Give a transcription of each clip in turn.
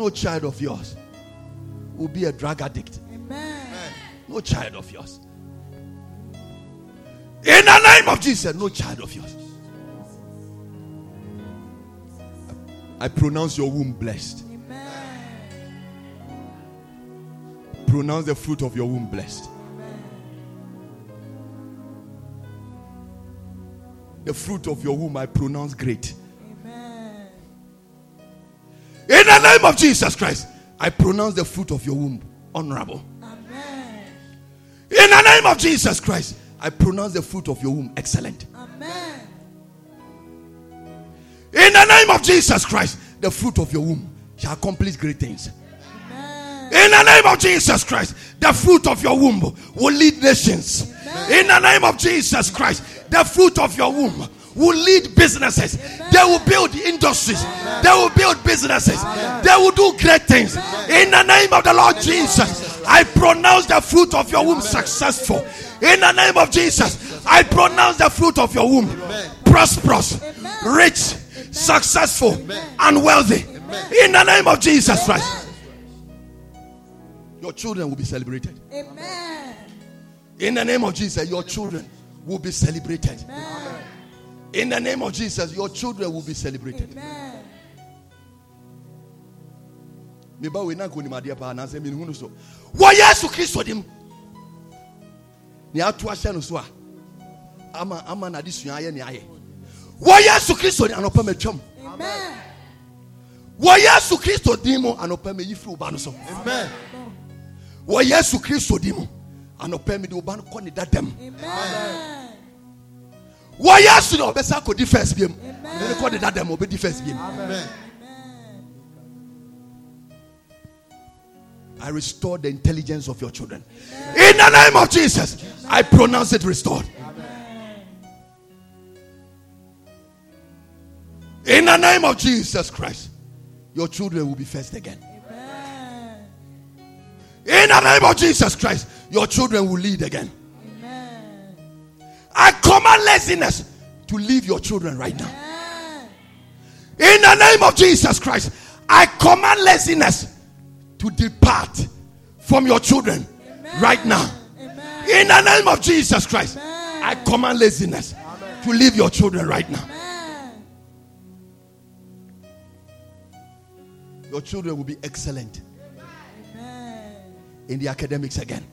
No child of yours will be a drug addict. Amen. No child of yours. In the name of Jesus, no child of yours. I pronounce your womb blessed. Amen. Pronounce the fruit of your womb blessed. The fruit of your womb I pronounce great. Name of Jesus Christ, I pronounce the fruit of your womb honorable. Amen. In the name of Jesus Christ, I pronounce the fruit of your womb excellent. Amen. In the name of Jesus Christ, the fruit of your womb shall accomplish great things. Amen. In the name of Jesus Christ, the fruit of your womb will lead nations. In the name of Jesus Christ, the fruit of your womb will lead businesses. They will build industries. They will build businesses. They will do great things. In the name of the Lord Jesus, I pronounce the fruit of your womb successful. In the name of Jesus, I pronounce the fruit of your womb prosperous, rich, successful, and wealthy. In the name of Jesus Christ. Your children will be celebrated. Amen. In the name of Jesus, your children will be celebrated. Amen. In the name of Jesus, your children will be celebrated. Amen. meba wei na nka onim adeɛ paa anaasɛ menhu so wɔ yesu kristo dim nea ato ahyɛ no so a ama ama nade sua ayɛ ne ayɛ wɔ yesu kristo dim anɔpa matwam Amen. wɔ yesu kristo dim mu anɔpa mayi firi wo no so Amen. wɔ yesu kristo dim mu anɔpa mede wo ba no kɔ ne dadam Amen. Wɔ yesu na ɔbɛsa akɔdi first biam mede kɔ ne dadam ɔbɛdi first biam Amen. I restore the intelligence of your children. In the name of Jesus, I pronounce it restored. In the name of Jesus Christ, your children will be first again. Amen. In the name of Jesus Christ, your children will lead again. Amen. Laziness to leave your children right now. In the name of Jesus Christ, I command laziness to depart from your children right now. Amen. In the name of Jesus Christ, Amen. I command laziness to leave your children right now. Amen. Your children will be excellent Amen. in the academics again.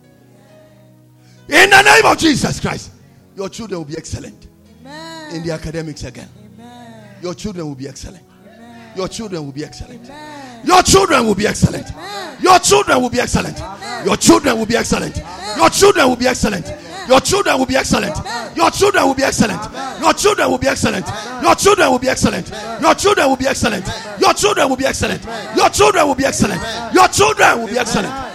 In the name of Jesus Christ, your children will be excellent Amen. in the academics again. Amen. Your children will be excellent. Amen. Your children will be excellent. Amen. Your children will be excellent. Your children will be excellent. Your children will be excellent. Your children will be excellent. Your children will be excellent. Your children will be excellent. Your children will be excellent. Your children will be excellent. Your children will be excellent. Your children will be excellent. Your children will be excellent. Your children will be excellent.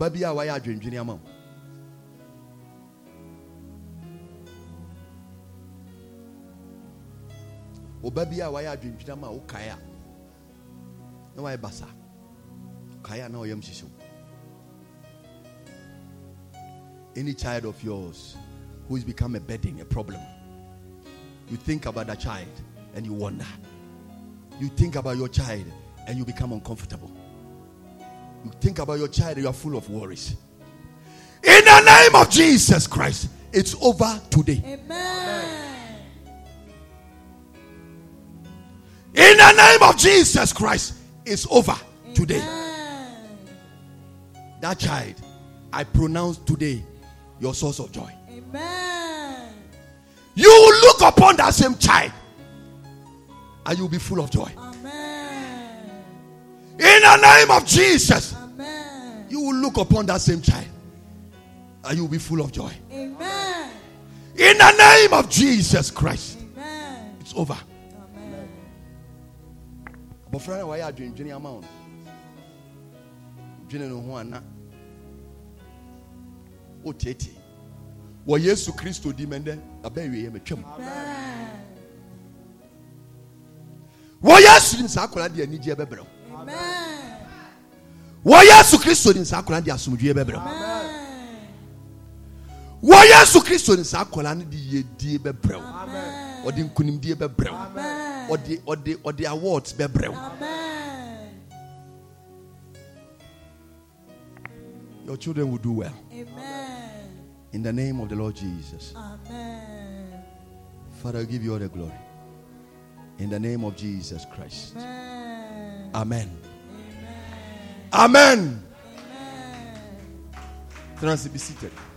Ọba bi a wayɛ adwendwene ama wo. Ọba bi a wayɛ adwendwene ama wo kae a na wayɛ basa. Kae a na ɔyam hyehyɛ. Any child of yours who has become a burden, a problem. You think about that child and you wonder. You think about your child and you become uncomfortable. You think about your child, you are full of worries. In the name of Jesus Christ, it's over today. Amen. In the name of Jesus Christ, it's over today. That child, I pronounce today your source of joy. Amen. You will look upon that same child and you'll be full of joy. Amen. In the name of Jesus, Amen. you will look upon that same child and you'll be full of joy. Amen. In the name of Jesus Christ, Amen. it's over. Amen. abɔfra no a wayɛ adwendwene ama wo no dwene no ho ana wotiatie wɔ yesu kristo di mɛndɛ abɛwieɛ matwam Amen. wɔ yesu dim saa akwadaa de anigyeɛ bɛbrɛ wo Amen. Wɔ yesu kristo dim saa akwadaa de asomdwoeɛ bɛbrɛ wo wɔ yesu kristo ne saa akwadaa no de yiedie bɛbrɛ wo ɔde nkonimdie bɛbrɛ wo ɔde ɔde ɔde awards bɛbrɛ wo your children will do well Amen. in the name of the lord jesus Amen. father give you all the glory in the name of jesus christ Amen. amen Amen. amen